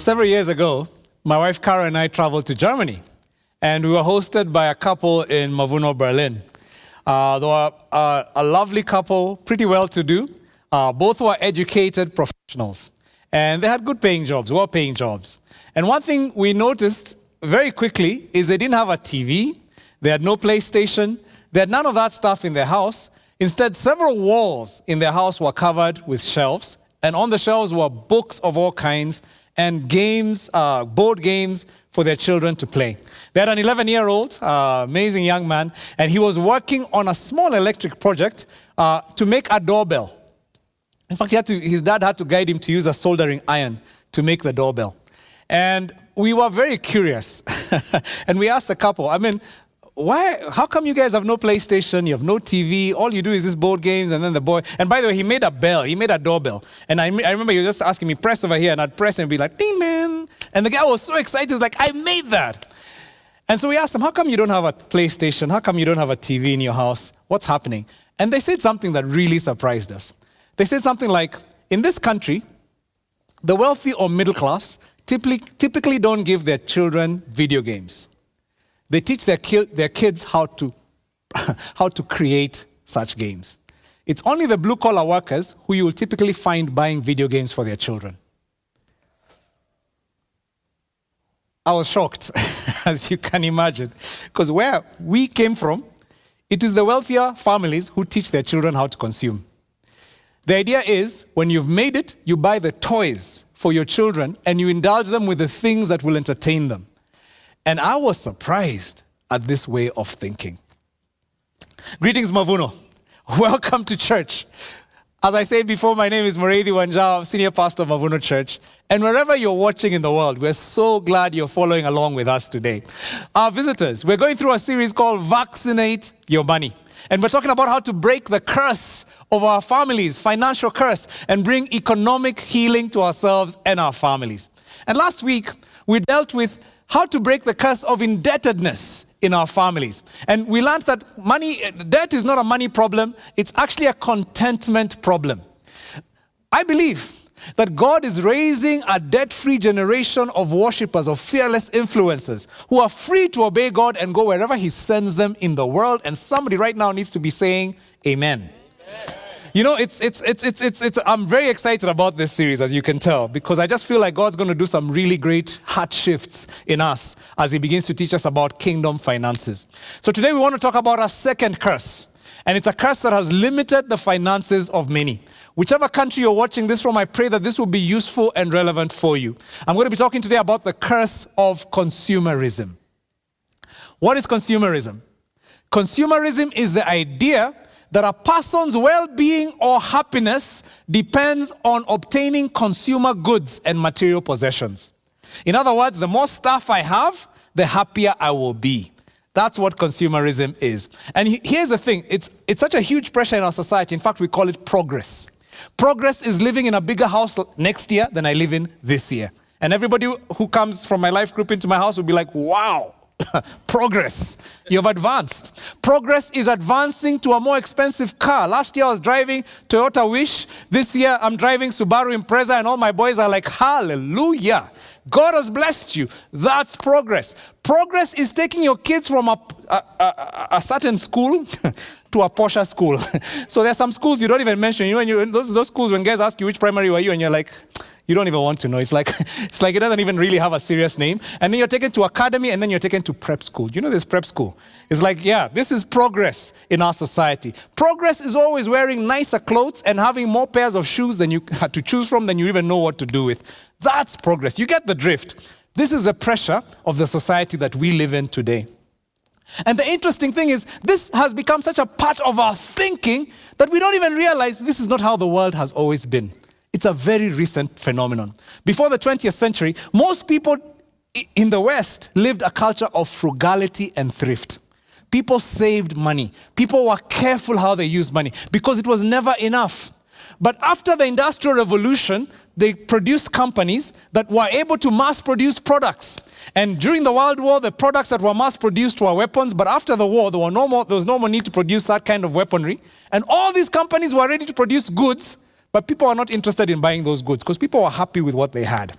Several years ago, my wife Kara and I traveled to Germany, and we were hosted by a couple in Mavuno, Berlin. Uh, they were uh, a lovely couple, pretty well to do. Uh, both were educated professionals, and they had good paying jobs, well paying jobs. And one thing we noticed very quickly is they didn't have a TV, they had no PlayStation, they had none of that stuff in their house. Instead, several walls in their house were covered with shelves, and on the shelves were books of all kinds and games, uh, board games for their children to play. They had an 11 year old, uh, amazing young man, and he was working on a small electric project uh, to make a doorbell. In fact, he had to, his dad had to guide him to use a soldering iron to make the doorbell. And we were very curious. and we asked the couple, I mean, why, how come you guys have no PlayStation? You have no TV. All you do is this board games. And then the boy, and by the way, he made a bell. He made a doorbell. And I, I remember you just asking me, press over here. And I'd press and be like, ding, ding. And the guy was so excited. He's like, I made that. And so we asked him, how come you don't have a PlayStation? How come you don't have a TV in your house? What's happening? And they said something that really surprised us. They said something like, in this country, the wealthy or middle class typically, typically don't give their children video games. They teach their, ki- their kids how to, how to create such games. It's only the blue collar workers who you will typically find buying video games for their children. I was shocked, as you can imagine, because where we came from, it is the wealthier families who teach their children how to consume. The idea is when you've made it, you buy the toys for your children and you indulge them with the things that will entertain them. And I was surprised at this way of thinking. Greetings, Mavuno. Welcome to church. As I said before, my name is Muriithi Wanjau, Senior Pastor of Mavuno Church. And wherever you're watching in the world, we're so glad you're following along with us today. Our visitors, we're going through a series called Vaccinate Your Money. And we're talking about how to break the curse of our families, financial curse, and bring economic healing to ourselves and our families. And last week, we dealt with how to break the curse of indebtedness in our families. And we learned that money, debt is not a money problem, it's actually a contentment problem. I believe that God is raising a debt free generation of worshippers, of fearless influencers who are free to obey God and go wherever He sends them in the world. And somebody right now needs to be saying, Amen. Amen. You know, it's, it's, it's, it's, it's, it's, I'm very excited about this series, as you can tell, because I just feel like God's going to do some really great heart shifts in us as He begins to teach us about kingdom finances. So today we want to talk about a second curse. And it's a curse that has limited the finances of many. Whichever country you're watching this from, I pray that this will be useful and relevant for you. I'm going to be talking today about the curse of consumerism. What is consumerism? Consumerism is the idea that a person's well being or happiness depends on obtaining consumer goods and material possessions. In other words, the more stuff I have, the happier I will be. That's what consumerism is. And here's the thing it's, it's such a huge pressure in our society. In fact, we call it progress. Progress is living in a bigger house next year than I live in this year. And everybody who comes from my life group into my house will be like, wow, Progress. You've advanced. Progress is advancing to a more expensive car. Last year I was driving Toyota Wish. This year I'm driving Subaru Impreza, and all my boys are like, Hallelujah. God has blessed you. That's progress. Progress is taking your kids from a, a, a, a certain school to a posher school. so there are some schools you don't even mention. You know, you, those, those schools, when guys ask you which primary were you, and you're like, you don't even want to know. It's like, it's like it doesn't even really have a serious name. And then you're taken to academy and then you're taken to prep school. Do you know this prep school? It's like, yeah, this is progress in our society. Progress is always wearing nicer clothes and having more pairs of shoes than you had to choose from than you even know what to do with. That's progress. You get the drift. This is the pressure of the society that we live in today. And the interesting thing is, this has become such a part of our thinking that we don't even realize this is not how the world has always been. It's a very recent phenomenon. Before the 20th century, most people in the West lived a culture of frugality and thrift. People saved money. People were careful how they used money because it was never enough. But after the Industrial Revolution, they produced companies that were able to mass produce products. And during the World War, the products that were mass produced were weapons, but after the war, there, no more, there was no more need to produce that kind of weaponry. And all these companies were ready to produce goods But people are not interested in buying those goods because people are happy with what they had.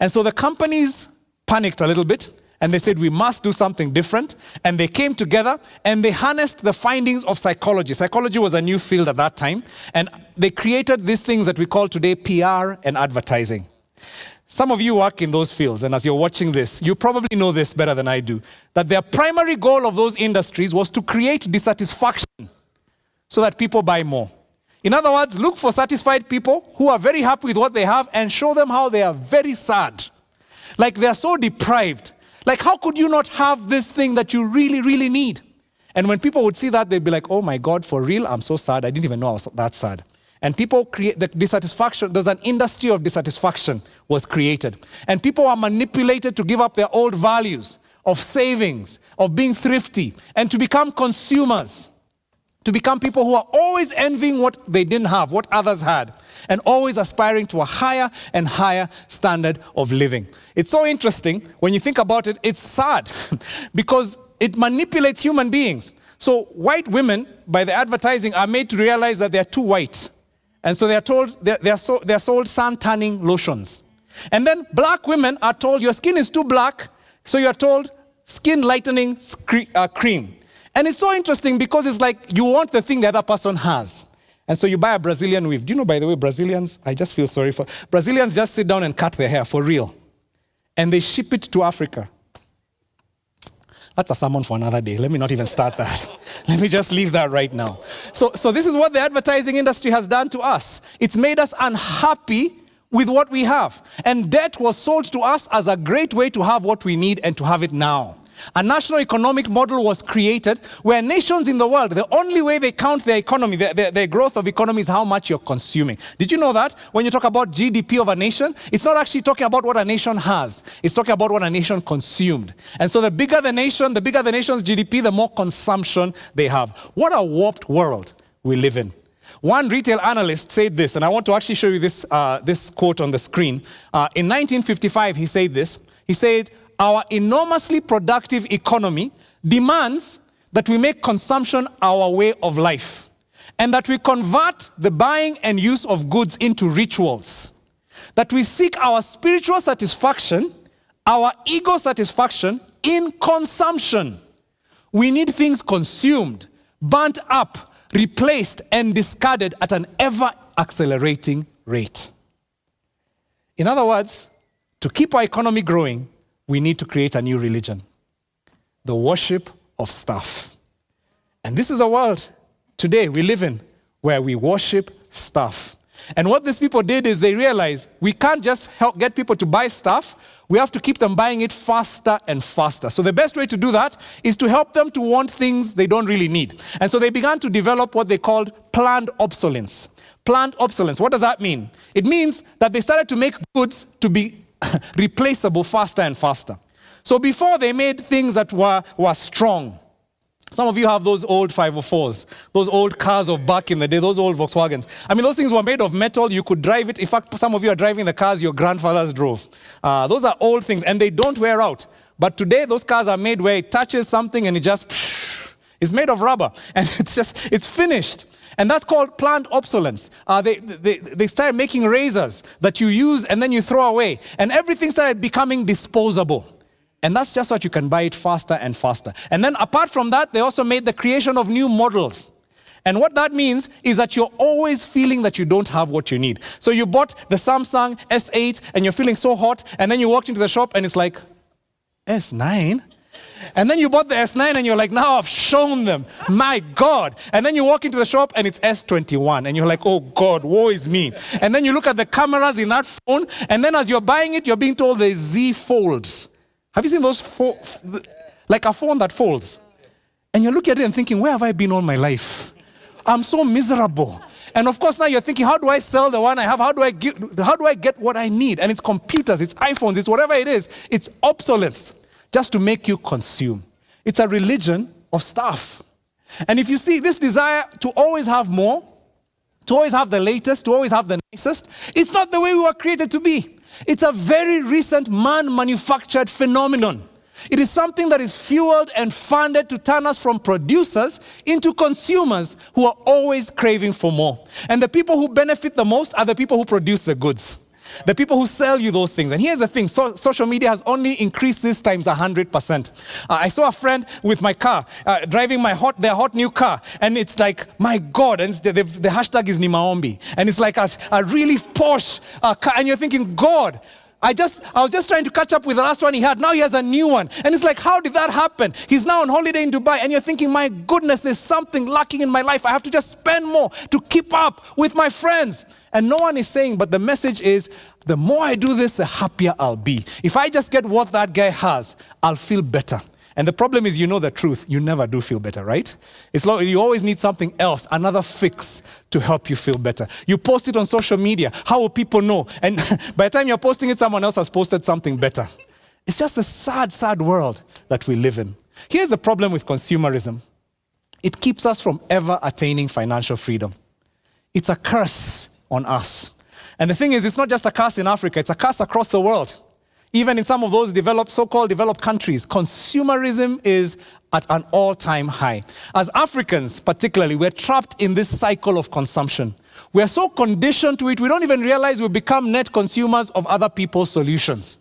And so the companies panicked a little bit and they said, we must do something different. And they came together and they harnessed the findings of psychology. Psychology was a new field at that time. And they created these things that we call today PR and advertising. Some of you work in those fields, and as you're watching this, you probably know this better than I do that their primary goal of those industries was to create dissatisfaction so that people buy more. In other words, look for satisfied people who are very happy with what they have and show them how they are very sad. Like they are so deprived. Like, how could you not have this thing that you really, really need? And when people would see that, they'd be like, oh my God, for real, I'm so sad. I didn't even know I was that sad. And people create the dissatisfaction, there's an industry of dissatisfaction was created. And people are manipulated to give up their old values of savings, of being thrifty, and to become consumers, to become people who are always envying what they didn't have, what others had, and always aspiring to a higher and higher standard of living. It's so interesting when you think about it, it's sad because it manipulates human beings. So, white women, by the advertising, are made to realize that they're too white. And so they are told, they're, they're, so, they're sold sun tanning lotions. And then black women are told, your skin is too black, so you're told skin lightening uh, cream. And it's so interesting because it's like you want the thing the other person has. And so you buy a Brazilian weave. Do you know, by the way, Brazilians, I just feel sorry for, Brazilians just sit down and cut their hair for real. And they ship it to Africa. That's a sermon for another day. Let me not even start that. Let me just leave that right now. So, so this is what the advertising industry has done to us. It's made us unhappy with what we have. And debt was sold to us as a great way to have what we need and to have it now. A national economic model was created where nations in the world, the only way they count their economy, their, their, their, growth of economy is how much you're consuming. Did you know that? When you talk about GDP of a nation, it's not actually talking about what a nation has, it's talking about what a nation consumed. And so the bigger the nation, the bigger the nation's GDP, the more consumption they have. What a warped world we live in. One retail analyst said this, and I want to actually show you this, uh, this quote on the screen. Uh, in 1955, he said this. He said, our enormously productive economy demands that we make consumption our way of life and that we convert the buying and use of goods into rituals. That we seek our spiritual satisfaction, our ego satisfaction in consumption. We need things consumed, burnt up, replaced, and discarded at an ever accelerating rate. In other words, to keep our economy growing, we need to create a new religion the worship of stuff. And this is a world today we live in where we worship stuff. And what these people did is they realized we can't just help get people to buy stuff. We have to keep them buying it faster and faster. So the best way to do that is to help them to want things they don't really need. And so they began to develop what they called planned obsolescence. Planned obsolescence. What does that mean? It means that they started to make goods to be replaceable faster and faster. So before they made things that were, were strong. Some of you have those old 504s, those old cars of back in the day, those old Volkswagens. I mean, those things were made of metal. You could drive it. In fact, some of you are driving the cars your grandfathers drove. Uh, those are old things, and they don't wear out. But today, those cars are made where it touches something and it just, it's made of rubber, and it's just, it's finished. And that's called planned obsolescence. Uh, they, they, they started making razors that you use and then you throw away. And everything started becoming disposable. And that's just what you can buy it faster and faster. And then apart from that, they also made the creation of new models. And what that means is that you're always feeling that you don't have what you need. So you bought the Samsung S8 and you're feeling so hot, and then you walked into the shop and it's like, S9? And then you bought the S9 and you're like, now I've shown them. My God. And then you walk into the shop and it's S21 and you're like, oh God, woe is me. And then you look at the cameras in that phone and then as you're buying it, you're being told the Z folds. Have you seen those? Fo- like a phone that folds. And you're looking at it and thinking, where have I been all my life? I'm so miserable. And of course, now you're thinking, how do I sell the one I have? How do I how do I get what I need? And it's computers, it's iPhones, it's whatever it is. It's obsolete just to make you consume. It's a religion of stuff. And if you see this desire to always have more, to always have the latest, to always have the nicest, it's not the way we were created to be. It's a very recent man manufactured phenomenon. It is something that is fueled and funded to turn us from producers into consumers who are always craving for more. And the people who benefit the most are the people who produce the goods. The people who sell you those things. And here's the thing so, social media has only increased this times 100%. Uh, I saw a friend with my car, uh, driving my hot, their hot new car. And it's like, my God. And the, the, the, hashtag is Nimaombi. And it's like a, a really posh uh, car. And you're thinking, God, I just, I was just trying to catch up with the last one he had. Now he has a new one. And it's like, how did that happen? He's now on holiday in Dubai. And you're thinking, my goodness, there's something lacking in my life. I have to just spend more to keep up with my friends. And no one is saying, but the message is, the more I do this, the happier I'll be. If I just get what that guy has, I'll feel better. And the problem is, you know the truth. You never do feel better, right? It's like you always need something else, another fix to help you feel better. You post it on social media. How will people know? And by the time you're posting it, someone else has posted something better. It's just a sad, sad world that we live in. Here's the problem with consumerism it keeps us from ever attaining financial freedom. It's a curse on us. And the thing is, it's not just a curse in Africa, it's a curse across the world. Even in some of those developed, so-called developed countries, consumerism is at an all-time high. As Africans, particularly, we're trapped in this cycle of consumption. We're so conditioned to it, we don't even realize we become net consumers of other people's solutions.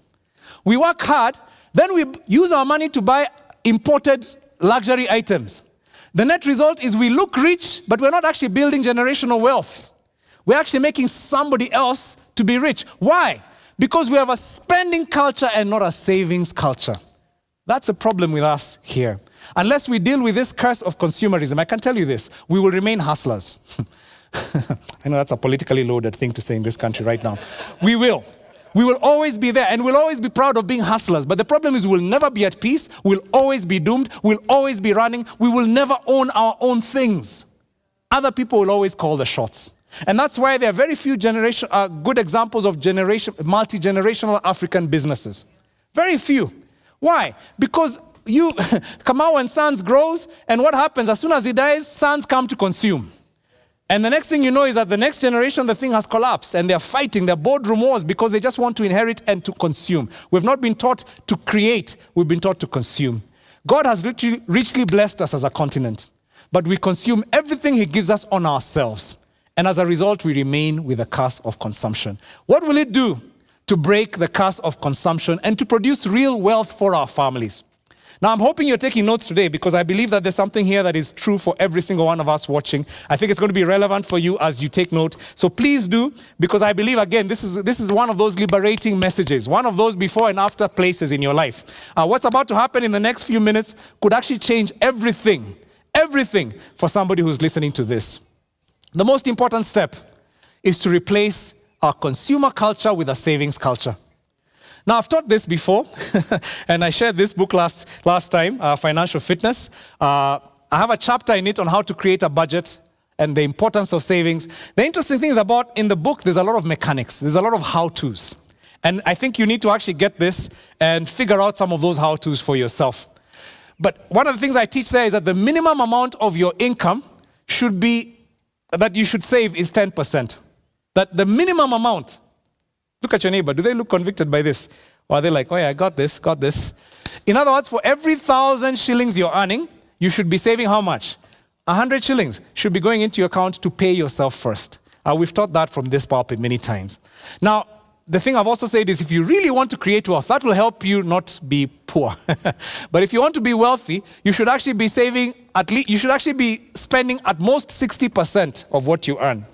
We work hard, then we use our money to buy imported luxury items. The net result is we look rich, but we're not actually building generational wealth. We're actually making somebody else to be rich. Why? Because we have a spending culture and not a savings culture. That's a problem with us here. Unless we deal with this curse of consumerism, I can tell you this we will remain hustlers. I know that's a politically loaded thing to say in this country right now. We will. We will always be there and we'll always be proud of being hustlers. But the problem is, we'll never be at peace. We'll always be doomed. We'll always be running. We will never own our own things. Other people will always call the shots. And that's why there are very few generation, uh, good examples of generation, multi-generational African businesses. Very few. Why? Because you, Kamau and Sons grows, and what happens? As soon as he dies, Sons come to consume. And the next thing you know is that the next generation, the thing has collapsed, and they're fighting, they're boardroom wars because they just want to inherit and to consume. We've not been taught to create, we've been taught to consume. God has richly, richly blessed us as a continent, but we consume everything He gives us on ourselves. And as a result, we remain with the curse of consumption. What will it do to break the curse of consumption and to produce real wealth for our families? Now, I'm hoping you're taking notes today because I believe that there's something here that is true for every single one of us watching. I think it's going to be relevant for you as you take note. So please do, because I believe, again, this is, this is one of those liberating messages, one of those before and after places in your life. Uh, what's about to happen in the next few minutes could actually change everything, everything for somebody who's listening to this. The most important step is to replace our consumer culture with a savings culture. Now, I've taught this before, and I shared this book last, last time, uh, Financial Fitness. Uh, I have a chapter in it on how to create a budget and the importance of savings. The interesting thing is about in the book, there's a lot of mechanics, there's a lot of how to's. And I think you need to actually get this and figure out some of those how to's for yourself. But one of the things I teach there is that the minimum amount of your income should be that you should save is 10%. That the minimum amount, look at your neighbor, do they look convicted by this? Or are they like, oh yeah, I got this, got this? In other words, for every thousand shillings you're earning, you should be saving how much? 100 shillings should be going into your account to pay yourself first. Uh, we've taught that from this pulpit many times. Now, the thing I've also said is if you really want to create wealth, that will help you not be poor. but if you want to be wealthy, you should actually be saving at least, you should actually be spending at most 60% of what you earn.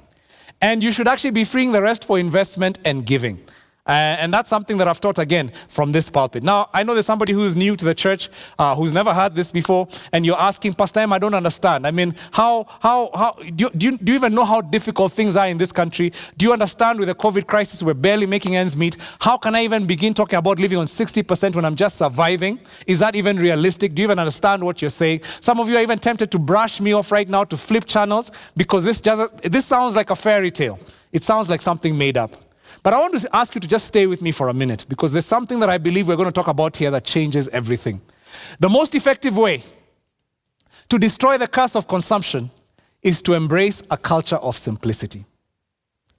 And you should actually be freeing the rest for investment and giving. Uh, and that's something that I've taught again from this pulpit. Now, I know there's somebody who's new to the church, uh, who's never heard this before, and you're asking, Pastor M, I don't understand. I mean, how, how, how, do you, do, you, do you even know how difficult things are in this country? Do you understand with the COVID crisis, we're barely making ends meet? How can I even begin talking about living on 60% when I'm just surviving? Is that even realistic? Do you even understand what you're saying? Some of you are even tempted to brush me off right now to flip channels because this, just, this sounds like a fairy tale. It sounds like something made up. But I want to ask you to just stay with me for a minute because there's something that I believe we're going to talk about here that changes everything. The most effective way to destroy the curse of consumption is to embrace a culture of simplicity.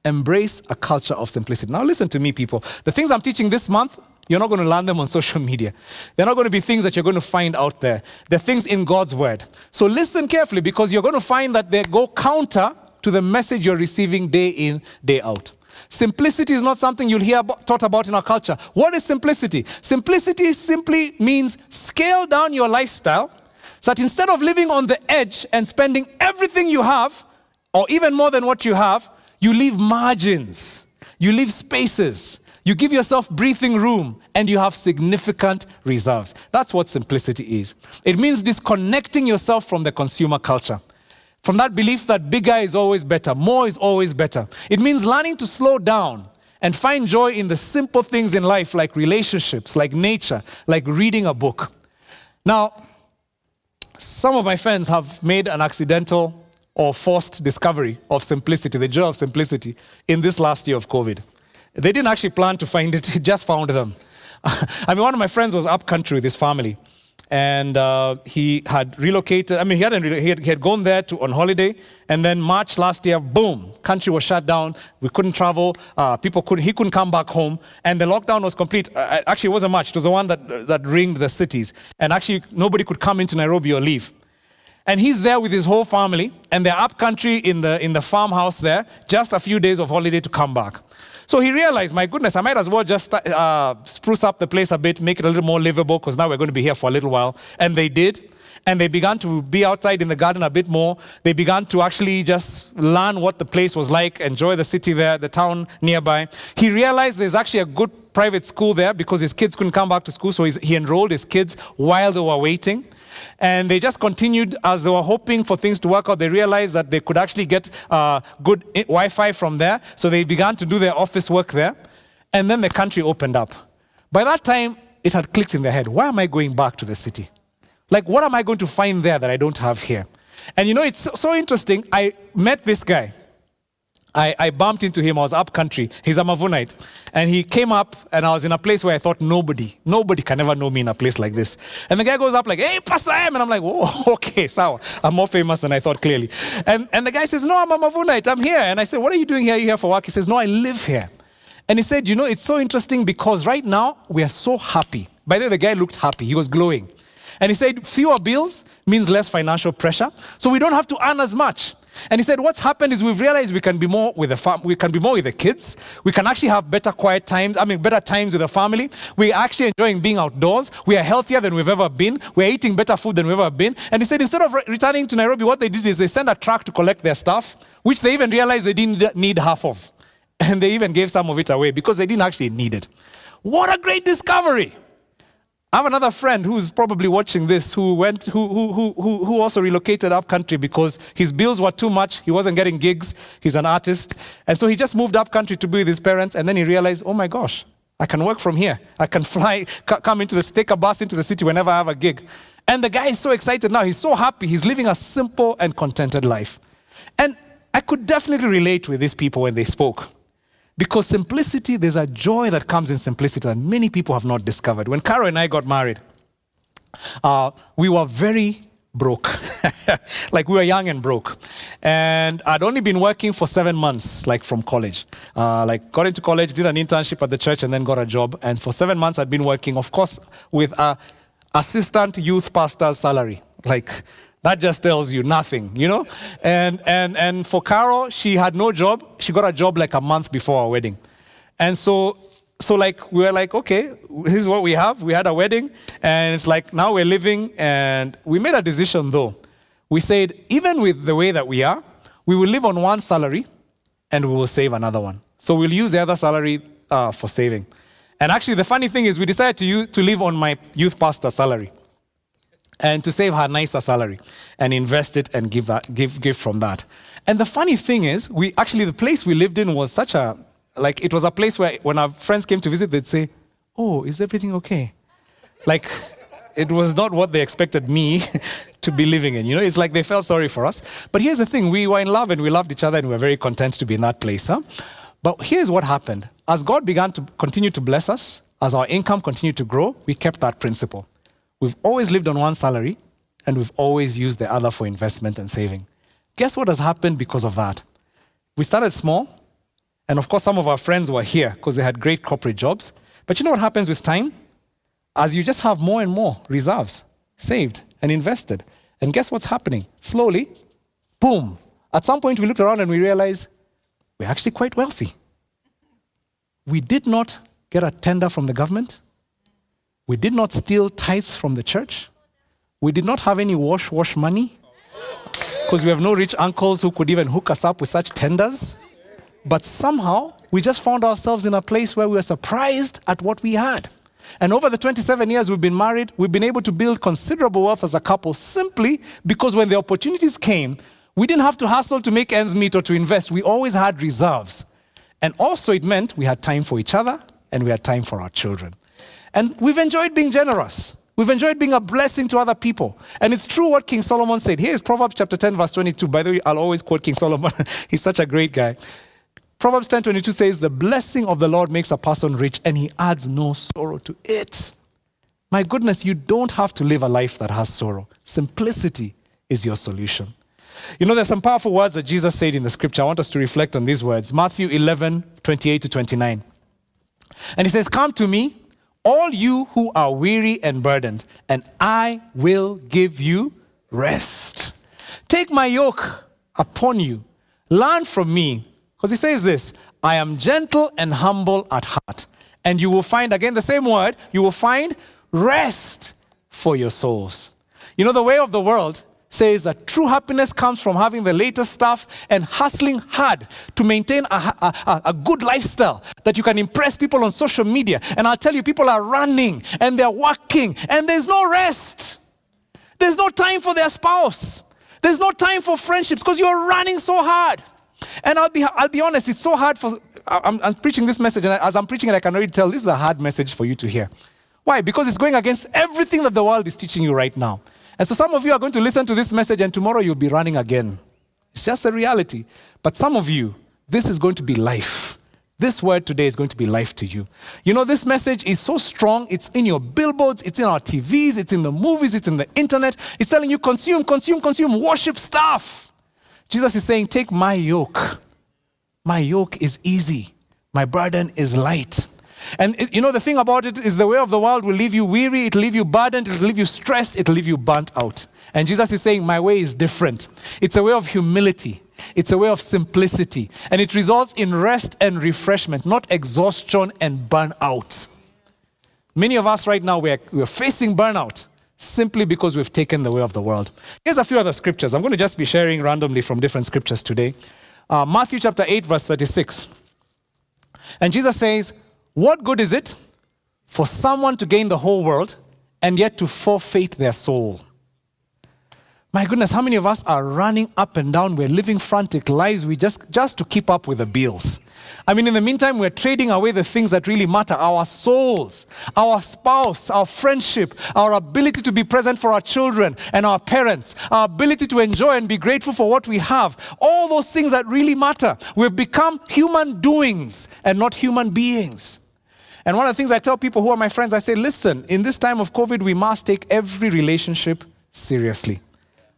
Embrace a culture of simplicity. Now, listen to me, people. The things I'm teaching this month You're not going to learn them on social media. They're not going to be things that you're going to find out there. They're things in God's word. So listen carefully because you're going to find that they go counter to the message you're receiving day in, day out. Simplicity is not something you'll hear about, taught about in our culture. What is simplicity? Simplicity simply means scale down your lifestyle so that instead of living on the edge and spending everything you have, or even more than what you have, you leave margins, you leave spaces, you give yourself breathing room, and you have significant reserves. That's what simplicity is. It means disconnecting yourself from the consumer culture from that belief that bigger is always better, more is always better. It means learning to slow down and find joy in the simple things in life, like relationships, like nature, like reading a book. Now, some of my friends have made an accidental or forced discovery of simplicity, the joy of simplicity, in this last year of COVID. They didn't actually plan to find it, it just found them. I mean, one of my friends was up country with his family and uh, he had relocated. I mean, he hadn't he had, he had gone there to, on holiday, and then March last year, boom, country was shut down. We couldn't travel. Uh, people couldn't. He couldn't come back home, and the lockdown was complete. Uh, uh actually, it wasn't much. It was the one that that ringed the cities, and actually nobody could come into Nairobi or leave. And he's there with his whole family, and they're up country in the in the farmhouse there. Just a few days of holiday to come back. So he realized, my goodness, I might as well just uh, spruce up the place a bit, make it a little more livable, because now we're going to be here for a little while. And they did. And they began to be outside in the garden a bit more. They began to actually just learn what the place was like, enjoy the city there, the town nearby. He realized there's actually a good private school there because his kids couldn't come back to school, so he enrolled his kids while they were waiting. And they just continued as they were hoping for things to work out. They realized that they could actually get uh, good Wi Fi from there. So they began to do their office work there. And then the country opened up. By that time, it had clicked in their head why am I going back to the city? Like, what am I going to find there that I don't have here? And you know, it's so interesting. I met this guy. I, I, bumped into him. I was up country. He's a Mavunite. And he came up, and I was in a place where I thought nobody, nobody can ever know me in a place like this. And the guy goes up like, hey, Pastor M. And I'm like, whoa, okay, so I'm more famous than I thought clearly. And, and the guy says, no, I'm a Mavunite. I'm here. And I said, what are you doing here? Are you here for work? He says, no, I live here. And he said, you know, it's so interesting because right now we are so happy. By the way, the guy looked happy. He was glowing. And he said, fewer bills means less financial pressure. So we don't have to earn as much. And he said, what's happened is we've realized we can be more with the fam- we can be more with the kids. We can actually have better quiet times. I mean, better times with the family. We're actually enjoying being outdoors. We are healthier than we've ever been. We're eating better food than we've ever been. And he said, instead of re- returning to Nairobi, what they did is they sent a truck to collect their stuff, which they even realized they didn't need half of. And they even gave some of it away because they didn't actually need it. What a great discovery! I have another friend who's probably watching this who went who, who, who, who also relocated up country because his bills were too much. He wasn't getting gigs. He's an artist. And so he just moved up country to be with his parents. And then he realized, oh my gosh, I can work from here. I can fly, come into the, take a bus into the city whenever I have a gig. And the guy is so excited now. He's so happy. He's living a simple and contented life. And I could definitely relate with these people when they spoke. Because simplicity, there's a joy that comes in simplicity that many people have not discovered. When Carol and I got married, uh, we were very broke. like we were young and broke. And I'd only been working for seven months, like from college. Uh, like got into college, did an internship at the church, and then got a job. And for seven months, I'd been working, of course, with a assistant youth pastor's salary. Like that just tells you nothing, you know? And, and, and for Carol, she had no job. She got a job like a month before our wedding. And so, so like, we were like, okay, this is what we have. We had a wedding, and it's like, now we're living, and we made a decision though. We said, even with the way that we are, we will live on one salary, and we will save another one. So we'll use the other salary uh, for saving. And actually, the funny thing is, we decided to, use, to live on my youth pastor salary and to save her nicer salary and invest it and give that give give from that. And the funny thing is, we actually the place we lived in was such a like it was a place where when our friends came to visit, they'd say, "Oh, is everything okay?" Like it was not what they expected me to be living in. You know, it's like they felt sorry for us. But here's the thing: we were in love and we loved each other and we were very content to be in that place. Huh? But here's what happened: as God began to continue to bless us, as our income continued to grow, we kept that principle. We've always lived on one salary and we've always used the other for investment and saving. Guess what has happened because of that? We started small, and of course, some of our friends were here because they had great corporate jobs. But you know what happens with time? As you just have more and more reserves saved and invested. And guess what's happening? Slowly, boom. At some point, we looked around and we realized we're actually quite wealthy. We did not get a tender from the government. We did not steal tithes from the church. We did not have any wash, wash money because we have no rich uncles who could even hook us up with such tenders. But somehow, we just found ourselves in a place where we were surprised at what we had. And over the 27 years we've been married, we've been able to build considerable wealth as a couple simply because when the opportunities came, we didn't have to hustle to make ends meet or to invest. We always had reserves. And also, it meant we had time for each other and we had time for our children. And we've enjoyed being generous. We've enjoyed being a blessing to other people. And it's true what King Solomon said. Here is Proverbs chapter 10, verse 22. By the way, I'll always quote King Solomon. He's such a great guy. Proverbs 10 22 says, The blessing of the Lord makes a person rich, and he adds no sorrow to it. My goodness, you don't have to live a life that has sorrow. Simplicity is your solution. You know, there's some powerful words that Jesus said in the scripture. I want us to reflect on these words. Matthew 11, 28 to 29. And he says, Come to me, all you who are weary and burdened, and I will give you rest. Take my yoke upon you. Learn from me, because he says this I am gentle and humble at heart. And you will find, again, the same word, you will find rest for your souls. You know, the way of the world says that true happiness comes from having the latest stuff and hustling hard to maintain a, a, a, good lifestyle that you can impress people on social media. And I'll tell you, people are running and they're working and there's no rest. There's no time for their spouse. There's no time for friendships because you're running so hard. And I'll be, I'll be honest, it's so hard for, I'm, I'm preaching this message, and as I'm preaching it, I can already tell this is a hard message for you to hear. Why? Because it's going against everything that the world is teaching you right now. And so some of you are going to listen to this message, and tomorrow you'll be running again. It's just a reality. But some of you, this is going to be life. This word today is going to be life to you. You know, this message is so strong. It's in your billboards, it's in our TVs, it's in the movies, it's in the internet. It's telling you consume, consume, consume, worship stuff. Jesus is saying, Take my yoke. My yoke is easy, my burden is light. And it, you know, the thing about it is the way of the world will leave you weary, it'll leave you burdened, it'll leave you stressed, it'll leave you burnt out. And Jesus is saying, My way is different. It's a way of humility, it's a way of simplicity. And it results in rest and refreshment, not exhaustion and burnout. Many of us right now, we're, we're facing burnout simply because we've taken the way of the world. Here's a few other scriptures. I'm going to just be sharing randomly from different scriptures today. Uh, Matthew chapter 8, verse 36. And Jesus says, What good is it for someone to gain the whole world and yet to forfeit their soul? My goodness, how many of us are running up and down? We're living frantic lives we just, just to keep up with the bills. I mean, in the meantime, we're trading away the things that really matter our souls, our spouse, our friendship, our ability to be present for our children and our parents, our ability to enjoy and be grateful for what we have. All those things that really matter. We've become human doings and not human beings. And one of the things I tell people who are my friends, I say, listen, in this time of COVID, we must take every relationship seriously.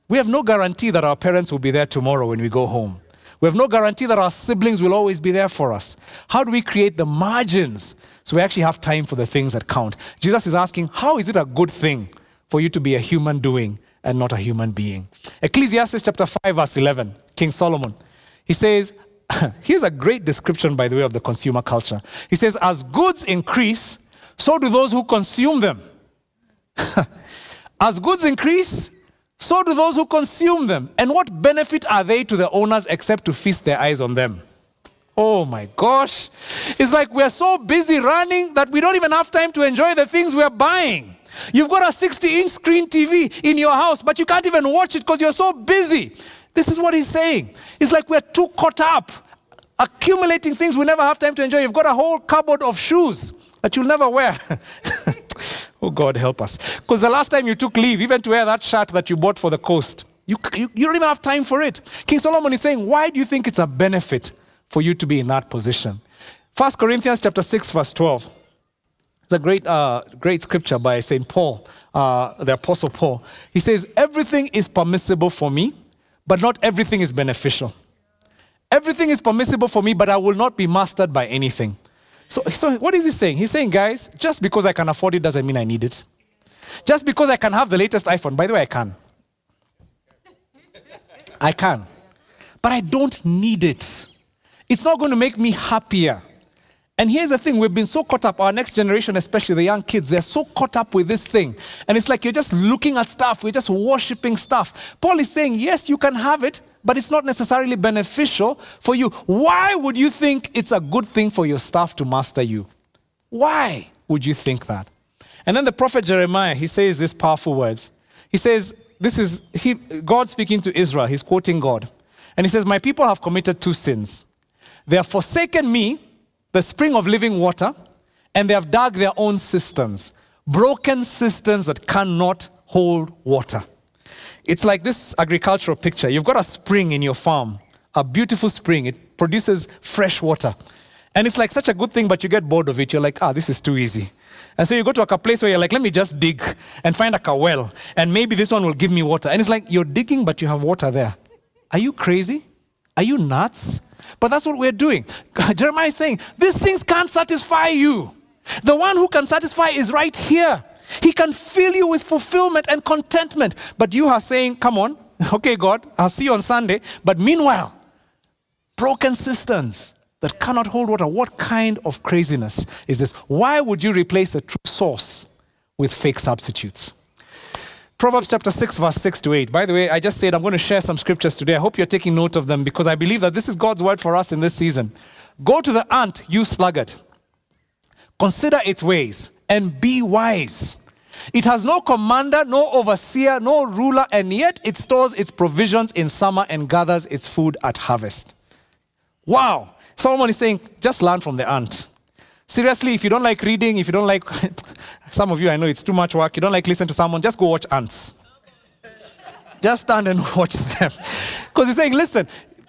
We have no guarantee that our parents will be there tomorrow when we go home. We have no guarantee that our siblings will always be there for us. How do we create the margins so we actually have time for the things that count? Jesus is asking, how is it a good thing for you to be a human doing and not a human being? Ecclesiastes chapter 5, verse 11, King Solomon. He says, here's a great description, by the way, of the consumer culture. He says, as goods increase, so do those who consume them. as goods increase, so do those who consume them. And what benefit are they to the owners except to feast their eyes on them? Oh my gosh. It's like we're so busy running that we don't even have time to enjoy the things we're buying. You've got a 60 inch screen TV in your house, but you can't even watch it because you're so busy. This is what he's saying. It's like we're too caught up accumulating things we never have time to enjoy. You've got a whole cupboard of shoes that you'll never wear. Oh, God, help us. Because the last time you took leave, even to wear that shirt that you bought for the coast, you, you, you don't even have time for it. King Solomon is saying, why do you think it's a benefit for you to be in that position? First Corinthians chapter 6, verse 12. It's a great, uh, great scripture by St. Paul, uh, the Apostle Paul. He says, Everything is permissible for me, but not everything is beneficial. Everything is permissible for me, but I will not be mastered by anything. So, so what is he saying? He's saying, guys, just because I can afford it doesn't mean I need it. Just because I can have the latest iPhone, by the way, I can. I can. But I don't need it. It's not going to make me happier. And here's the thing we've been so caught up, our next generation, especially the young kids, they're so caught up with this thing. And it's like you're just looking at stuff, we're just worshiping stuff. Paul is saying, yes, you can have it, but it's not necessarily beneficial for you. Why would you think it's a good thing for your staff to master you? Why would you think that? And then the prophet Jeremiah, he says these powerful words. He says, This is he, God speaking to Israel. He's quoting God. And he says, My people have committed two sins. They have forsaken me the spring of living water, and they have dug their own cisterns, broken cisterns that cannot hold water. It's like this agricultural picture. You've got a spring in your farm, a beautiful spring. It produces fresh water. And it's like such a good thing, but you get bored of it. You're like, ah, this is too easy. And so you go to a place where you're like, let me just dig and find like a well, and maybe this one will give me water. And it's like you're digging, but you have water there. Are you crazy? Are you nuts? But that's what we're doing. Jeremiah is saying, These things can't satisfy you. The one who can satisfy is right here. He can fill you with fulfillment and contentment. But you are saying, Come on, okay, God, I'll see you on Sunday. But meanwhile, broken cisterns that cannot hold water. What kind of craziness is this? Why would you replace the true source with fake substitutes? Proverbs chapter 6, verse 6 to 8. By the way, I just said I'm going to share some scriptures today. I hope you're taking note of them because I believe that this is God's word for us in this season. Go to the ant, you sluggard. Consider its ways and be wise. It has no commander, no overseer, no ruler, and yet it stores its provisions in summer and gathers its food at harvest. Wow. Solomon is saying, just learn from the ant. Seriously, if you don't like reading, if you don't like, some of you, I know it's too much work, you don't like listen to someone, just go watch ants. just stand and watch them. Because he's saying, listen,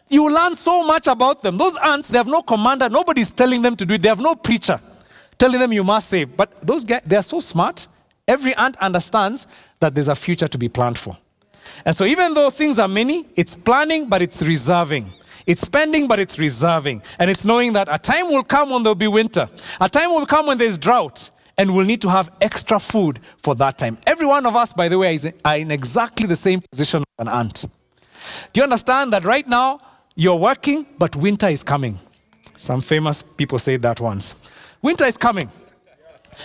you learn so much about them. Those ants, they have no commander, nobody's telling them to do it, they have no preacher telling them you must save. But those guys, they are so smart. Every ant understands that there's a future to be planned for. And so, even though things are many, it's planning, but it's reserving. It's spending, but it's reserving. And it's knowing that a time will come when there'll be winter. A time will come when there's drought. And we'll need to have extra food for that time. Every one of us, by the way, is in exactly the same position as an ant. Do you understand that right now you're working, but winter is coming? Some famous people said that once. Winter is coming.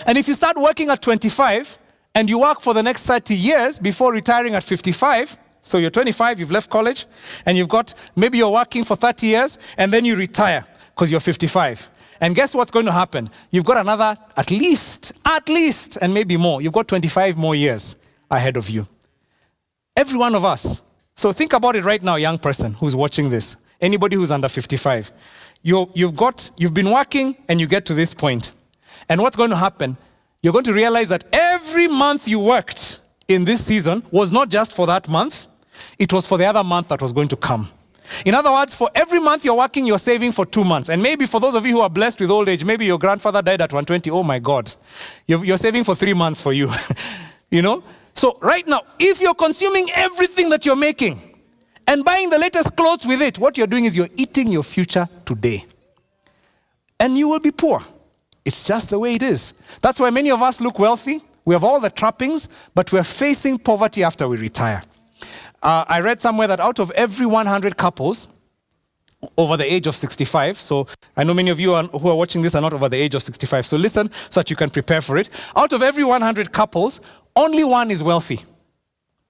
And if you start working at 25 and you work for the next 30 years before retiring at 55, so you're 25, you've left college, and you've got maybe you're working for 30 years, and then you retire because you're 55. And guess what's going to happen? You've got another, at least, at least, and maybe more. You've got 25 more years ahead of you. Every one of us. So think about it right now, young person who's watching this. Anybody who's under 55. you you've, got, you've been working and you get to this point. And what's going to happen? You're going to realize that every month you worked in this season was not just for that month, it was for the other month that was going to come. In other words, for every month you're working, you're saving for two months. And maybe for those of you who are blessed with old age, maybe your grandfather died at 120. Oh my God. You're, you're saving for three months for you. you know? So, right now, if you're consuming everything that you're making and buying the latest clothes with it, what you're doing is you're eating your future today. And you will be poor. It's just the way it is. That's why many of us look wealthy. We have all the trappings, but we're facing poverty after we retire. Uh, I read somewhere that out of every 100 couples over the age of 65, so I know many of you are, who are watching this are not over the age of 65, so listen so that you can prepare for it. Out of every 100 couples, only one is wealthy.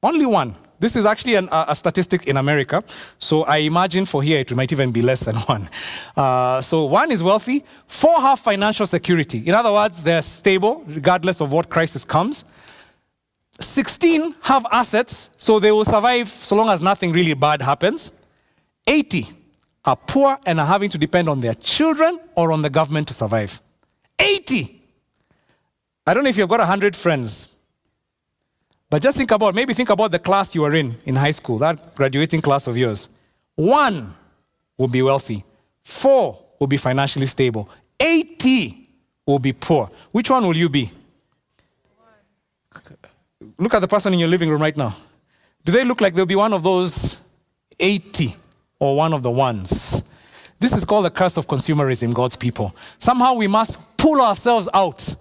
Only one. This is actually an, a, a, statistic in America, so I imagine for here it might even be less than one. Uh, so one is wealthy, four have financial security. In other words, they're stable regardless of what crisis comes. 16 have assets, so they will survive so long as nothing really bad happens. 80 are poor and are having to depend on their children or on the government to survive. 80! I don't know if you've got 100 friends, but just think about, maybe think about the class you were in in high school, that graduating class of yours. One will be wealthy, four will be financially stable, 80 will be poor. Which one will you be? Look at the person in your living room right now. Do they look like they'll be one of those 80 or one of the ones? This is called the curse of consumerism, God's people. Somehow we must pull ourselves out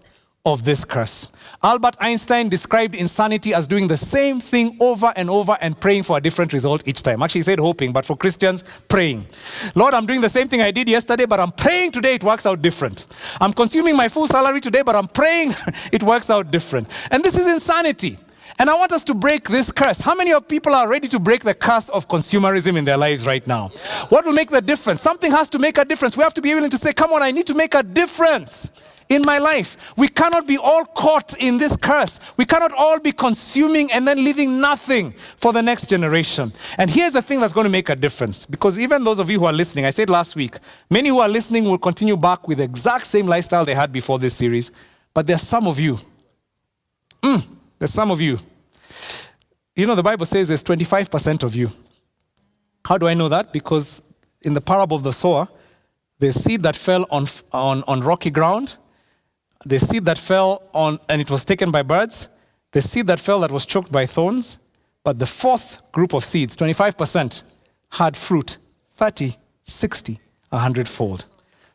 of this curse. Albert Einstein described insanity as doing the same thing over and over and praying for a different result each time. Actually, he said hoping, but for Christians, praying. Lord, I'm doing the same thing I did yesterday, but I'm praying today it works out different. I'm consuming my full salary today, but I'm praying it works out different. And this is insanity. And I want us to break this curse. How many of people are ready to break the curse of consumerism in their lives right now? What will make the difference? Something has to make a difference. We have to be willing to say, come on, I need to make a difference in my life. We cannot be all caught in this curse. We cannot all be consuming and then leaving nothing for the next generation. And here's the thing that's going to make a difference because even those of you who are listening, I said last week, many who are listening will continue back with the exact same lifestyle they had before this series. But there's some of you. Mm, there's some of you. You know, the Bible says there's 25% of you. How do I know that? Because in the parable of the sower, the seed that fell on, on, on rocky ground, the seed that fell on and it was taken by birds, the seed that fell that was choked by thorns, but the fourth group of seeds, 25%, had fruit 30, 60, 100 fold.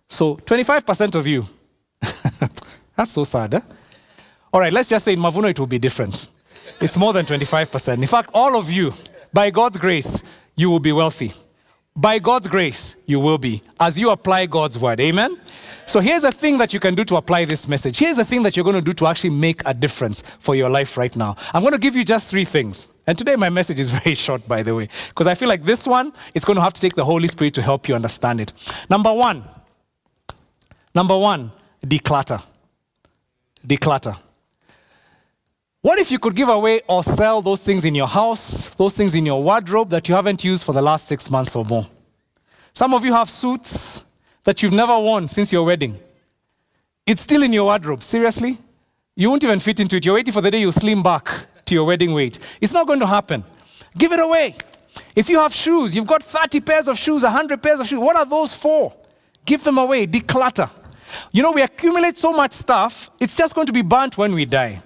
So 25% of you. That's so sad. Eh? All right, let's just say in Mavuno it will be different. It's more than 25%. In fact, all of you, by God's grace, you will be wealthy. By God's grace, you will be as you apply God's word. Amen? So here's a thing that you can do to apply this message. Here's a thing that you're going to do to actually make a difference for your life right now. I'm going to give you just three things. And today my message is very short, by the way, because I feel like this one is going to have to take the Holy Spirit to help you understand it. Number one, number one, declutter. Declutter. What if you could give away or sell those things in your house, those things in your wardrobe that you haven't used for the last six months or more? Some of you have suits that you've never worn since your wedding. It's still in your wardrobe. Seriously? You won't even fit into it. You're waiting for the day you slim back to your wedding weight. It's not going to happen. Give it away. If you have shoes, you've got 30 pairs of shoes, 100 pairs of shoes. What are those for? Give them away. Declutter. You know, we accumulate so much stuff, it's just going to be burnt when we die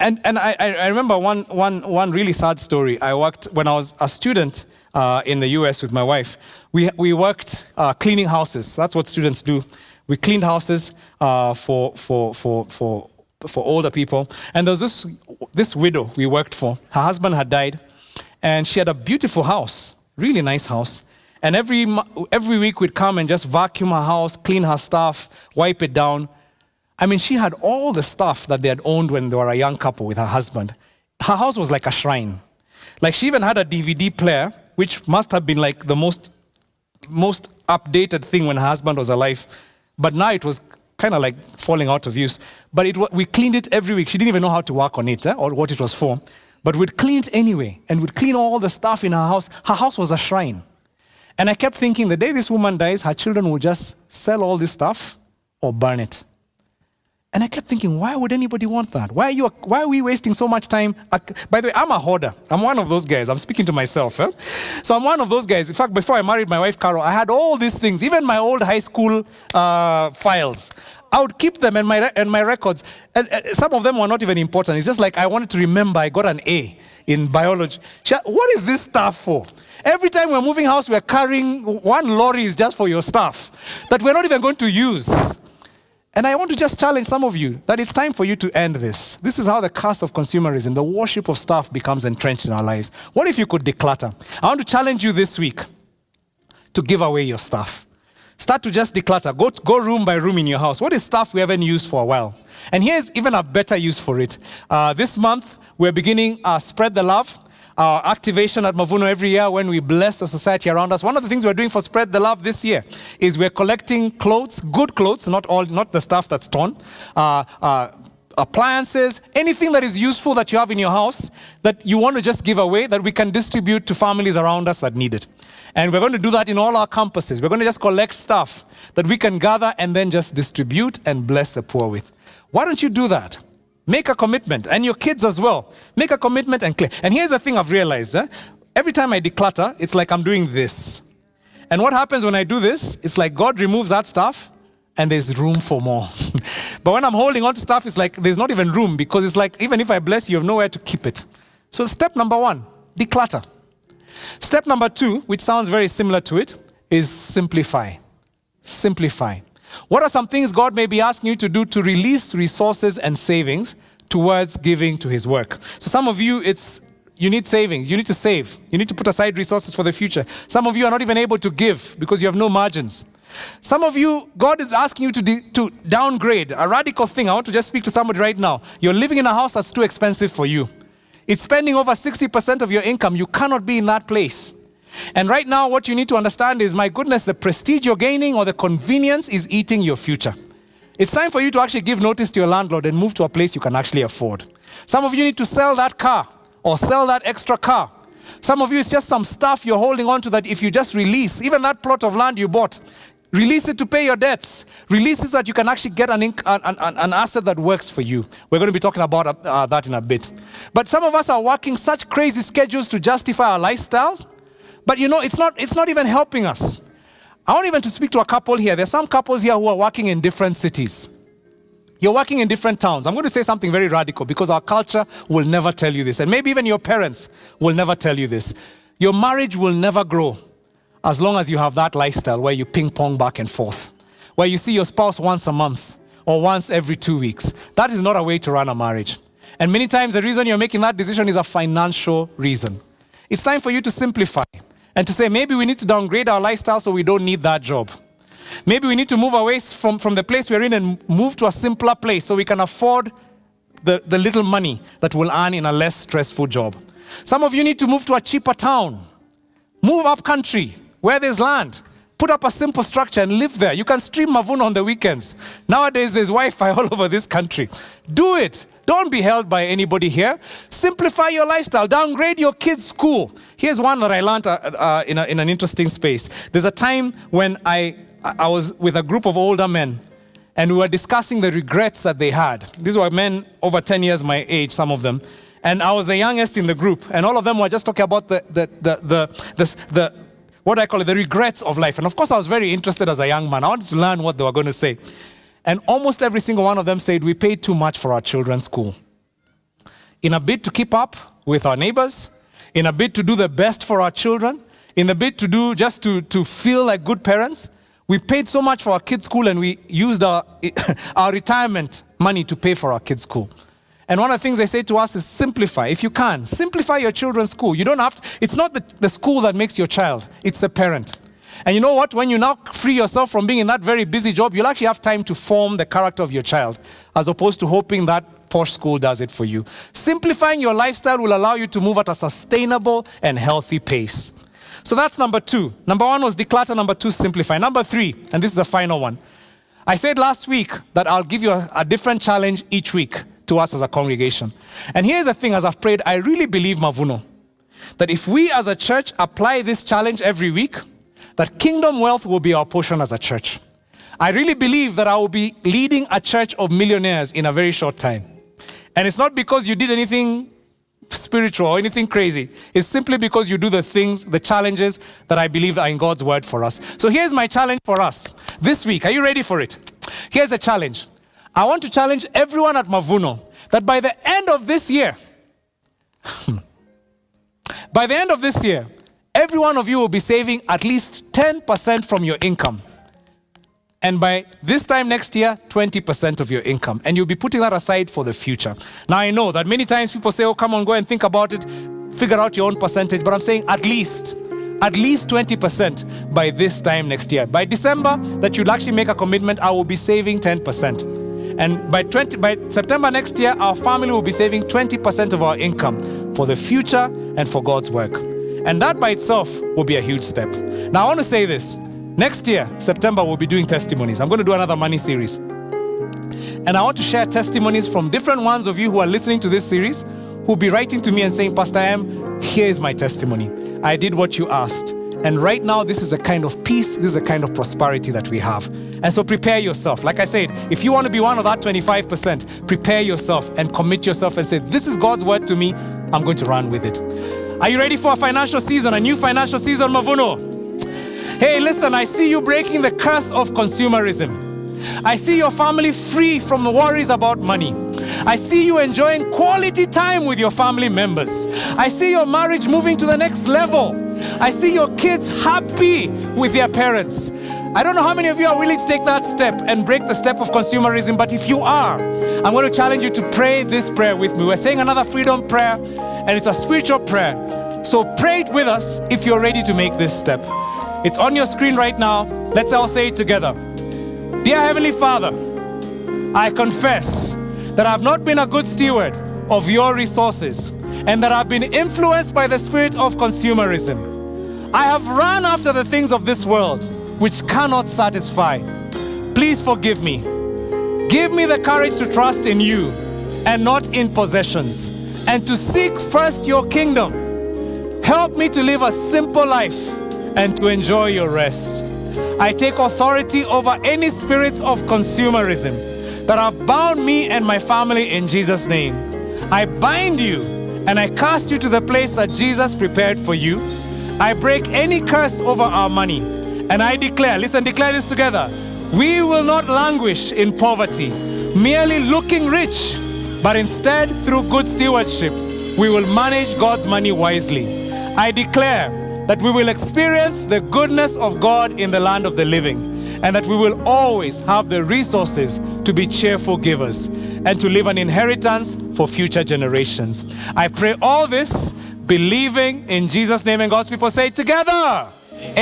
and and I, I remember one, one, one really sad story. I worked when I was a student uh, in the US with my wife. We, we worked uh, cleaning houses. That's what students do. We cleaned houses uh, for, for, for, for, for older people. And there was this, this widow we worked for. Her husband had died, and she had a beautiful house, really nice house. And every, every week we'd come and just vacuum her house, clean her stuff, wipe it down. I mean, she had all the stuff that they had owned when they were a young couple with her husband. Her house was like a shrine. Like she even had a DVD player, which must have been like the most, most updated thing when her husband was alive. But now it was kind of like falling out of use. But it, we cleaned it every week. She didn't even know how to work on it eh, or what it was for. But we'd clean it anyway, and we'd clean all the stuff in her house. Her house was a shrine. And I kept thinking the day this woman dies, her children will just sell all this stuff or burn it. And I kept thinking, why would anybody want that? Why are, you, why are we wasting so much time? By the way, I'm a hoarder. I'm one of those guys. I'm speaking to myself. Eh? So I'm one of those guys. In fact, before I married my wife, Carol, I had all these things, even my old high school uh, files. I would keep them and my, and my records. And uh, some of them were not even important. It's just like I wanted to remember I got an A in biology. What is this stuff for? Every time we're moving house, we're carrying one lorry is just for your stuff that we're not even going to use. And I want to just challenge some of you that it's time for you to end this. This is how the curse of consumerism, the worship of stuff, becomes entrenched in our lives. What if you could declutter? I want to challenge you this week to give away your stuff. Start to just declutter. Go, go room by room in your house. What is stuff we haven't used for a while? And here's even a better use for it. Uh, this month, we're beginning uh, Spread the Love our activation at Mavuno every year when we bless the society around us. One of the things we're doing for Spread the Love this year is we're collecting clothes, good clothes, not all, not the stuff that's torn, uh, uh, appliances, anything that is useful that you have in your house that you want to just give away that we can distribute to families around us that need it. And we're going to do that in all our campuses. We're going to just collect stuff that we can gather and then just distribute and bless the poor with. Why don't you do that? Make a commitment, and your kids as well. Make a commitment and clear. And here's the thing I've realized eh? every time I declutter, it's like I'm doing this. And what happens when I do this? It's like God removes that stuff, and there's room for more. but when I'm holding on to stuff, it's like there's not even room because it's like even if I bless you, you have nowhere to keep it. So, step number one declutter. Step number two, which sounds very similar to it, is simplify. Simplify. What are some things God may be asking you to do to release resources and savings towards giving to His work? So, some of you, it's you need savings. You need to save. You need to put aside resources for the future. Some of you are not even able to give because you have no margins. Some of you, God is asking you to, de- to downgrade a radical thing. I want to just speak to somebody right now. You're living in a house that's too expensive for you. It's spending over 60% of your income. You cannot be in that place. And right now, what you need to understand is my goodness, the prestige you're gaining or the convenience is eating your future. It's time for you to actually give notice to your landlord and move to a place you can actually afford. Some of you need to sell that car or sell that extra car. Some of you, it's just some stuff you're holding on to that if you just release, even that plot of land you bought, release it to pay your debts. Release it so that you can actually get an, an, an, an asset that works for you. We're going to be talking about uh, that in a bit. But some of us are working such crazy schedules to justify our lifestyles but you know, it's not, it's not even helping us. I want even to speak to a couple here. There's some couples here who are working in different cities. You're working in different towns. I'm going to say something very radical because our culture will never tell you this. And maybe even your parents will never tell you this. Your marriage will never grow as long as you have that lifestyle where you ping pong back and forth, where you see your spouse once a month or once every two weeks. That is not a way to run a marriage. And many times the reason you're making that decision is a financial reason. It's time for you to simplify and to say maybe we need to downgrade our lifestyle so we don't need that job. Maybe we need to move away from, from the place we're in and move to a simpler place so we can afford the, the little money that we'll earn in a less stressful job. Some of you need to move to a cheaper town. Move up country where there's land. Put up a simple structure and live there. You can stream Mavuno on the weekends. Nowadays, there's Wi Fi all over this country. Do it. Don't be held by anybody here. Simplify your lifestyle. Downgrade your kids' school. Here's one that I learned uh, uh, in, a, in an interesting space. There's a time when I, I was with a group of older men and we were discussing the regrets that they had. These were men over 10 years my age, some of them. And I was the youngest in the group, and all of them were just talking about the, the, the, the, the, the what I call it, the regrets of life. And of course, I was very interested as a young man. I wanted to learn what they were going to say. And almost every single one of them said, We paid too much for our children's school. In a bid to keep up with our neighbors, in a bid to do the best for our children, in a bid to do just to, to feel like good parents, we paid so much for our kids' school and we used our, our retirement money to pay for our kids' school. And one of the things they say to us is simplify. If you can, simplify your children's school. You don't have to, it's not the, the school that makes your child, it's the parent. And you know what? When you now free yourself from being in that very busy job, you'll actually have time to form the character of your child, as opposed to hoping that posh school does it for you. Simplifying your lifestyle will allow you to move at a sustainable and healthy pace. So that's number two. Number one was declutter, number two, simplify. Number three, and this is the final one. I said last week that I'll give you a, a different challenge each week to us as a congregation. And here's the thing as I've prayed, I really believe, Mavuno, that if we as a church apply this challenge every week, that kingdom wealth will be our portion as a church. I really believe that I will be leading a church of millionaires in a very short time. And it's not because you did anything spiritual or anything crazy. It's simply because you do the things, the challenges that I believe are in God's word for us. So here's my challenge for us this week. Are you ready for it? Here's a challenge. I want to challenge everyone at Mavuno that by the end of this year, by the end of this year, every one of you will be saving at least 10% from your income. And by this time next year, 20% of your income. And you'll be putting that aside for the future. Now, I know that many times people say, oh, come on, go and think about it, figure out your own percentage. But I'm saying at least, at least 20% by this time next year. By December, that you'll actually make a commitment, I will be saving 10%. And by, 20, by September next year, our family will be saving 20% of our income for the future and for God's work. And that by itself will be a huge step. Now, I want to say this. Next year, September, we'll be doing testimonies. I'm going to do another money series. And I want to share testimonies from different ones of you who are listening to this series who'll be writing to me and saying, Pastor M, here is my testimony. I did what you asked. And right now, this is a kind of peace, this is a kind of prosperity that we have. And so prepare yourself. Like I said, if you want to be one of that 25%, prepare yourself and commit yourself and say, This is God's word to me. I'm going to run with it. Are you ready for a financial season, a new financial season, Mavuno? Hey, listen, I see you breaking the curse of consumerism. I see your family free from worries about money. I see you enjoying quality time with your family members. I see your marriage moving to the next level. I see your kids happy with their parents. I don't know how many of you are willing to take that step and break the step of consumerism, but if you are, I'm going to challenge you to pray this prayer with me. We're saying another freedom prayer, and it's a spiritual prayer. So pray it with us if you're ready to make this step. It's on your screen right now. Let's all say it together. Dear Heavenly Father, I confess that I've not been a good steward of your resources and that I've been influenced by the spirit of consumerism. I have run after the things of this world which cannot satisfy. Please forgive me. Give me the courage to trust in you and not in possessions and to seek first your kingdom. Help me to live a simple life and to enjoy your rest. I take authority over any spirits of consumerism that have bound me and my family in Jesus' name. I bind you and I cast you to the place that Jesus prepared for you. I break any curse over our money and I declare, listen, declare this together. We will not languish in poverty, merely looking rich, but instead, through good stewardship, we will manage God's money wisely. I declare that we will experience the goodness of God in the land of the living, and that we will always have the resources to be cheerful givers and to leave an inheritance for future generations. I pray all this believing in Jesus' name, and God's people say together. Amen.